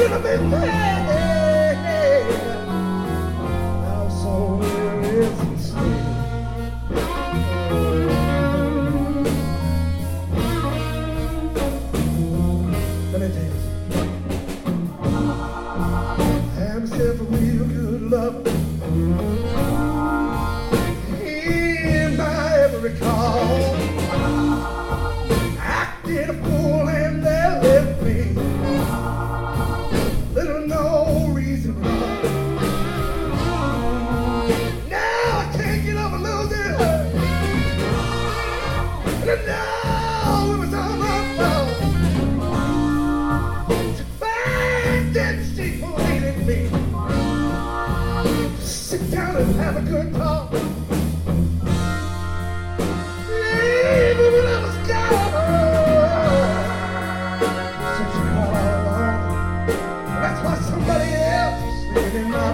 should have been free. oh you.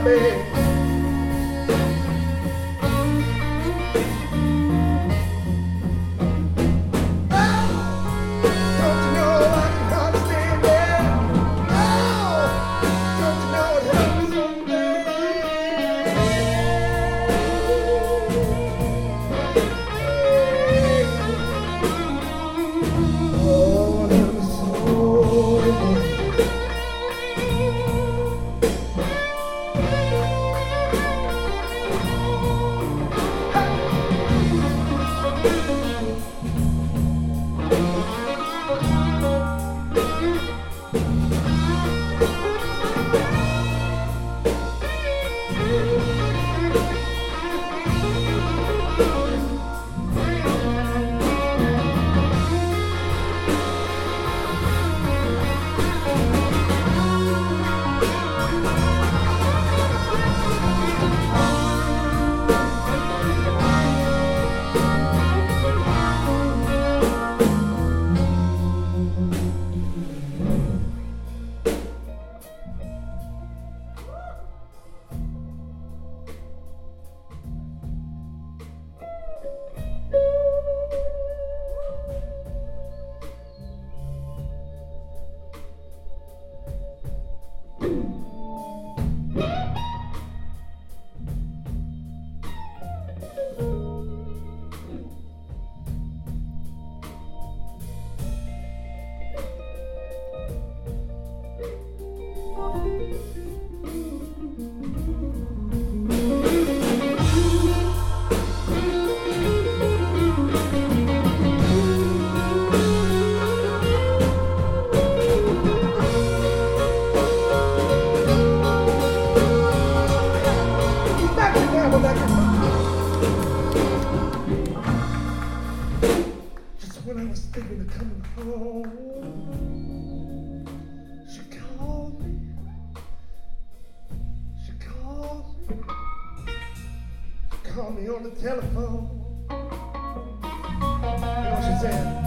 Baby. Just when I was thinking of coming home, she called me. She called me. She called me on the telephone. You know, she said,